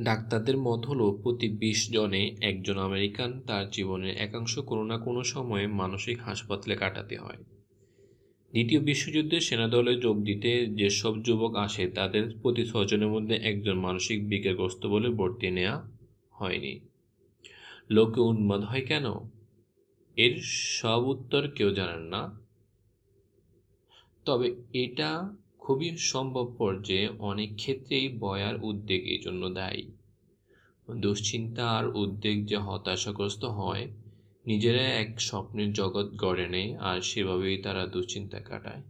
ডাক্তারদের মত হলো, প্রতি বিশ জনে একজন আমেরিকান, তার জীবনের একাংশ কোনো না কোনো সময়ে মানসিক হাসপাতালে কাটাতে হয়। দ্বিতীয় বিশ্বযুদ্ধে সেনাদলে যোগ দিতে যেসব যুবক আসে, তাদের প্রতি ছজনের মধ্যে একজন মানসিক বিকারগ্রস্ত বলে ভর্তি নেওয়া হয়নি। লোকে উন্মাদ হয় কেন? এর সব উত্তর কেউ জানেন না। তবে এটা খুবই সম্ভবপর যে অনেক ক্ষেত্রেই বয়ার উদ্বেগ এই জন্য দায়ী। দুশ্চিন্তা আর উদ্বেগ যে হতাশাগ্রস্ত হয়, নিজেরা এক স্বপ্নের জগৎ গড়ে নেয় আর সেভাবেই তারা দুশ্চিন্তা কাটায়।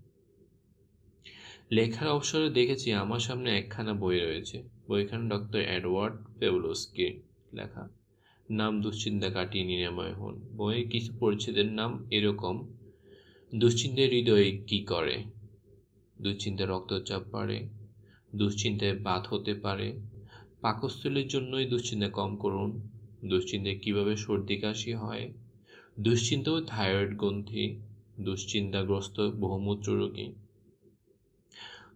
লেখার অবসরে দেখেছি আমার সামনে একখানা বই রয়েছে। বইখানা ডক্টর অ্যাডওয়ার্ড পেউলোসকে লেখা। নাম দুশ্চিন্তা কাটিয়ে নিরাময় হন। বইয়ের কিছু পরিচ্ছেদের নাম এরকম দুশ্চিন্তায় হৃদয়ে কী করে? দুশ্চিন্তায় রক্তচাপ বাড়ে দুশ্চিন্তায় বাত হতে পারে। পাকস্থলীর জন্যই দুশ্চিন্তা কম করুন। দুশ্চিন্তায় কীভাবে সর্দি কাশি হয়? দুশ্চিন্তা ও থাইরয়েড গ্রন্থি, দুশ্চিন্তাগ্রস্ত বহুমূত্র রোগী।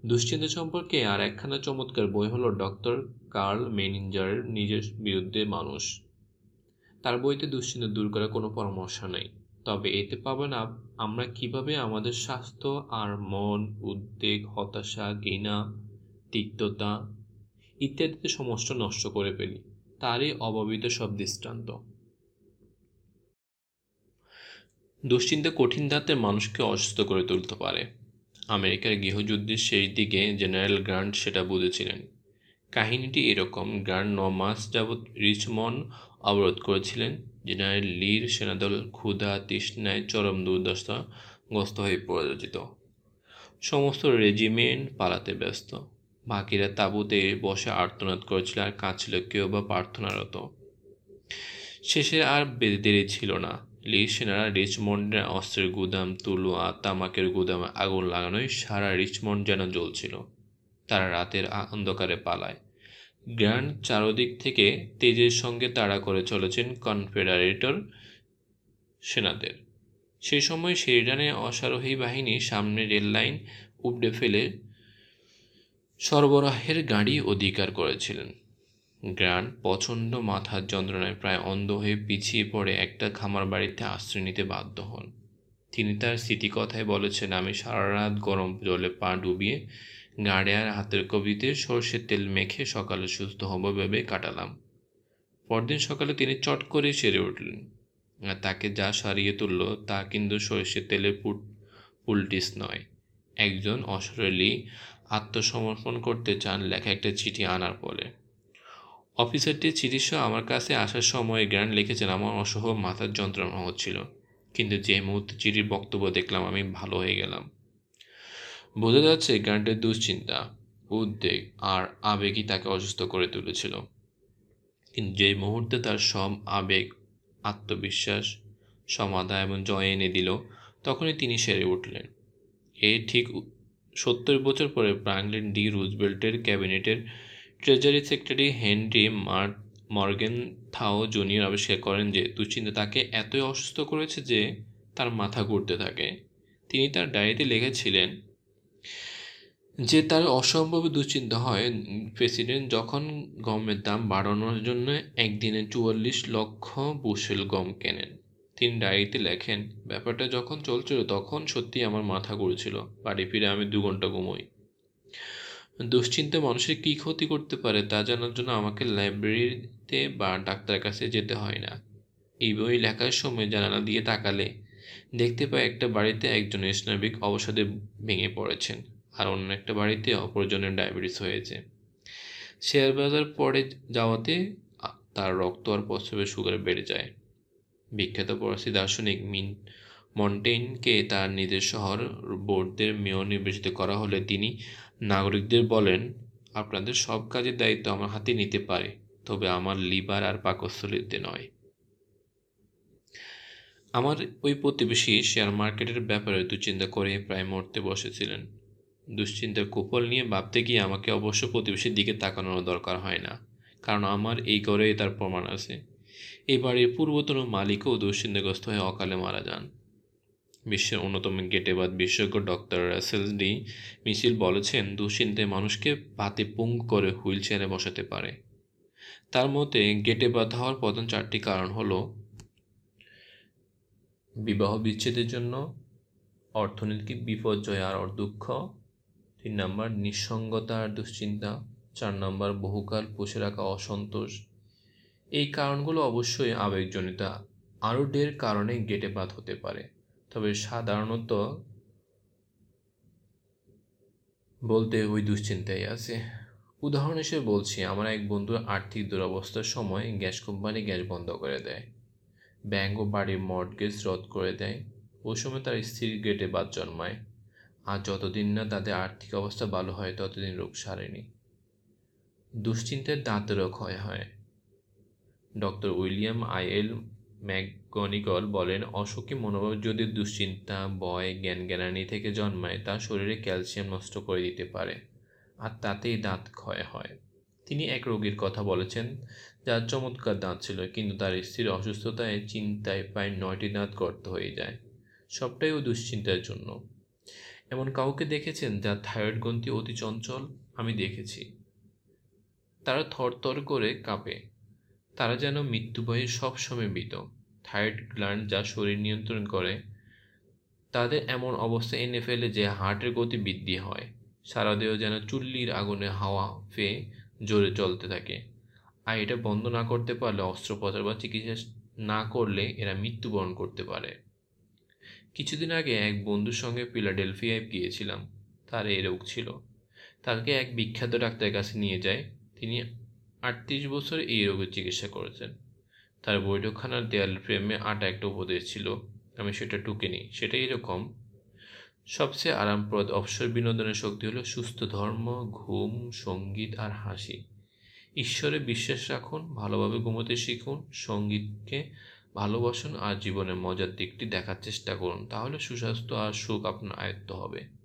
দুশ্চিন্তা সম্পর্কে আর একখানা চমৎকার বই হলো ডক্টর কার্ল মেনিঞ্জারের নিজের বিরুদ্ধে মানুষ। তার বইতে দুশ্চিন্তা দূর করার কোনো পরামর্শ নেই। তবে এতে পাবেন আমরা কীভাবে আমাদের স্বাস্থ্য আর মন, উদ্বেগ, হতাশা, ঘৃণা, তিক্ততা ইত্যাদিতে সমস্ত নষ্ট করে ফেলি, তারই অভাবিত সব দৃষ্টান্ত। দুশ্চিন্তা কঠিন ধাতে মানুষকে অসুস্থ করে তুলতে পারে। আমেরিকার গৃহযুদ্ধের শেষ দিকে জেনারেল গ্রান্ট সেটা বুঝেছিলেন। কাহিনীটি এরকম। গ্রান্ট ন মাস যাবৎ রিচমন্ড অবরোধ করেছিলেন জেনারেল লির সেনাদল ক্ষুধা, তৃষ্ণায় চরম দুর্দশাগ্রস্ত হয়ে পরিচিত সমস্ত রেজিমেন্ট পালাতে ব্যস্ত। বাকিরা তাঁবুতে বসে আর্তনাদ করেছিল আর কাঁদছিল কেউ বা প্রার্থনারত শেষে আর দেরি ছিল না। লি সেনারা রিচমন্ডের অস্ত্রের গুদাম তুলুয়া তামাকের গুদামে আগুন লাগানোয় সারা রিচমন্ড যেন জ্বলছিল। তারা রাতের অন্ধকারে পালায়। গ্র্যান্ড চারদিক থেকে তেজের সঙ্গে তাড়া করে চলেছেন কনফেডারেটর সেনাদের। সেই সময় শেরিডানের অশ্বারোহী বাহিনী সামনে রেল লাইন উপড়ে ফেলে সরবরাহের গাড়ি অধিকার করেছিলেন। গ্রান্ট প্রচণ্ড মাথার যন্ত্রণায় প্রায় অন্ধ হয়ে পিছিয়ে পড়ে একটা খামার বাড়িতে আশ্রয় নিতে বাধ্য হন। তিনি তার স্মৃতিকথায় বলেছেন, আমি সারা রাত গরম জলে পা ডুবিয়ে গাড়ে আর হাতের কবিতে সর্ষের তেল মেখে সকালে সুস্থ হব ভেবে কাটালাম। পরদিন সকালে তিনি চট করে সেরে উঠলেন। আর তাকে যা সারিয়ে তুলল, তা কিন্তু সর্ষের তেলে পুট, পুলটিস নয়। একজন অশরীরী আত্মসমর্পণ করতে চান লেখা একটা চিঠি আনার পরে। অফিসারটি চিঠি সহ আমার কাছে আসার সময় গ্র্যান্ড লিখেছেন আমার অসহ মাথার যন্ত্রণা হচ্ছিল। কিন্তু যে মুহূর্তে চিঠির বক্তব্য দেখলাম, আমি ভালো হয়ে গেলাম। বোঝা যাচ্ছে গ্র্যান্ডের দুশ্চিন্তা, উদ্বেগ আর আবেগই তাকে অসুস্থ করে তুলেছিল। কিন্তু যে মুহূর্তে তার সব আবেগ, আত্মবিশ্বাস, সমাধা এবং জয় এনে দিল, তখনই তিনি সেরে উঠলেন। এ ঠিক সত্তর বছর পরে ফ্রাঙ্কলিন ডি রুজবেল্টের ক্যাবিনেটের ট্রেজারি সেক্রেটারি হেনরি মার্ট মর্গেন থাও জুনিয়র আবিষ্কার করেন যে দুশ্চিন্তা তাকে এতই অসুস্থ করেছে যে তার মাথা ঘুরতে থাকে। তিনি তার ডায়েরিতে লিখেছিলেন যে তার অসম্ভব দুশ্চিন্তা হয় প্রেসিডেন্ট যখন গমের দাম বাড়ানোর জন্য একদিনে চুয়াল্লিশ লক্ষ বুশেল গম কেনেন। তিনি ডায়েরিতে লেখেন, ব্যাপারটা যখন চলছিল তখন সত্যি আমার মাথা ঘুরছিল। বাড়ি ফিরে আমি দু ঘণ্টা ঘুমোই। দুশ্চিন্তা মানুষের কী ক্ষতি করতে পারে তা জানার জন্য আমাকে লাইব্রেরিতে বা ডাক্তারের কাছে যেতে হয় না। এই বই লেখার সময় জানালা দিয়ে তাকালে দেখতে পাই একটা বাড়িতে একজন স্নাবিক অবসাদে ভেঙে পড়েছেন আর অন্য একটা বাড়িতে অপরজনের ডায়াবেটিস হয়েছে। শেয়ার বাজার পরে যাওয়াতে তার রক্ত আর প্রস্রাবের সুগার বেড়ে যায়। বিখ্যাত ফরাসি দার্শনিক মিন মন্টেইনকে তার নিজের শহর বোর্ডদের মেয়র নির্বাচিত করা হলে তিনি নাগরিকদের বলেন, আপনাদের সব কাজের দায়িত্ব আমার হাতে নিতে পারে, তবে আমার লিভার আর পাকস্থলিতে নয়। আমার ওই প্রতিবেশী শেয়ার মার্কেটের ব্যাপারে দুশ্চিন্তা করে প্রায় মরতে বসেছিলেন। দুশ্চিন্তার কুফল নিয়ে ভাবতে গিয়ে আমাকে অবশ্য প্রতিবেশীর দিকে তাকানোর দরকার হয় না, কারণ আমার এই ঘরেই তার প্রমাণ আছে। এই বাড়ির পূর্বতন মালিকও দুশ্চিন্তাগ্রস্ত হয়ে অকালে মারা যান। বিশ্বের অন্যতম গেটেবাদ বিশেষজ্ঞ ডক্টর রাসেল ডি মিছিল বলেছেন, দুশ্চিন্তায় মানুষকে পাতে পুঙ্গ করে হুইল চেয়ারে বসাতে পারে। তার মতে গেটে বাধা হওয়ার প্রধান চারটি কারণ হলো বিবাহ বিচ্ছেদের জন্য, অর্থনৈতিক বিপর্যয় আর দুঃখ। তিন নম্বর, নিঃসঙ্গতা আর দুশ্চিন্তা। চার নম্বর, বহুকাল পুষে রাখা অসন্তোষ। এই কারণগুলো অবশ্যই আবেগজনিত। আরও ঢের কারণে গেটে বাদ হতে পারে। তবে সাধারণত বলতে ওই দুশ্চিন্তাই আছে। উদাহরণ হিসেবে বলছি, আমার এক বন্ধুর আর্থিক দুরবস্থার সময় গ্যাস কোম্পানি গ্যাস বন্ধ করে দেয়। ব্যাঙ্ক ও বাড়ির মর্টগেজ রদ করে দেয়। ওই সময় তার স্ত্রীর গেটে বাদ জন্মায়। আর যতদিন না তাদের আর্থিক অবস্থা ভালো হয়, ততদিন রোগ সারেনি। দুশ্চিন্তার দাঁতেরও ক্ষয় হয় doctor William I L McGonigal বলেন, অসুখী মনোভাব যদি দুশ্চিন্তা, ভয় জ্ঞান জ্ঞানানি থেকে জন্মায় তা শরীরে ক্যালসিয়াম নষ্ট করে দিতে পারে। আর তাতেই দাঁত ক্ষয় হয়। তিনি এক রোগীর কথা বলেছেন, যার চমৎকার দাঁত ছিল, কিন্তু তার স্ত্রীর অসুস্থতায় চিন্তায় প্রায় নয়টি দাঁত গর্ত হয়ে যায়। সবটাই ও দুশ্চিন্তার জন্য। এমন কাউকে দেখেছেন যার থাইরয়েড গ্রন্থি অতি চঞ্চল? আমি দেখেছি। তারা থরথর করে কাঁপে। তারা যেন মৃত্যু ভয়ে সবসময় মৃত। থাইরয়েড গ্ল্যান্ড যা শরীর নিয়ন্ত্রণ করে, তাদের এমন অবস্থা এনে ফেলে যে হার্টের গতি বৃদ্ধি হয়। সারা দেহ যেন চুল্লির আগুনে হাওয়া ফেয়ে জোরে চলতে থাকে। আর এটা বন্ধ না করতে পারলে, অস্ত্রোপচার বা চিকিৎসা না করলে এরা মৃত্যুবরণ করতে পারে। কিছুদিন আগে এক বন্ধুর সঙ্গে ফিলাডেলফিয়ায় গিয়েছিলাম। তার এই রোগ ছিল। তাকে এক বিখ্যাত ডাক্তারের কাছে নিয়ে যায়। তিনি আটত্রিশ বছর এই রোগের চিকিৎসা করেছেন। তার বৈঠকখানার দেয়াল ফ্রেমে আটা একটা উপদেশ ছিল। আমি সেটা টুকে নিই। সেটা এরকম সবচেয়ে আরামপ্রদ অবসর বিনোদনের শক্তি হলো সুস্থ ধর্ম, ঘুম, সংগীত আর হাসি। ঈশ্বরে বিশ্বাস রাখুন, ভালোভাবে ঘুমোতে শিখুন, সঙ্গীতকে ভালোবাসুন আর জীবনের মজার দিকটি দেখার চেষ্টা করুন। তাহলে সুস্বাস্থ্য আর সুখ আপনার আয়ত্ত হবে।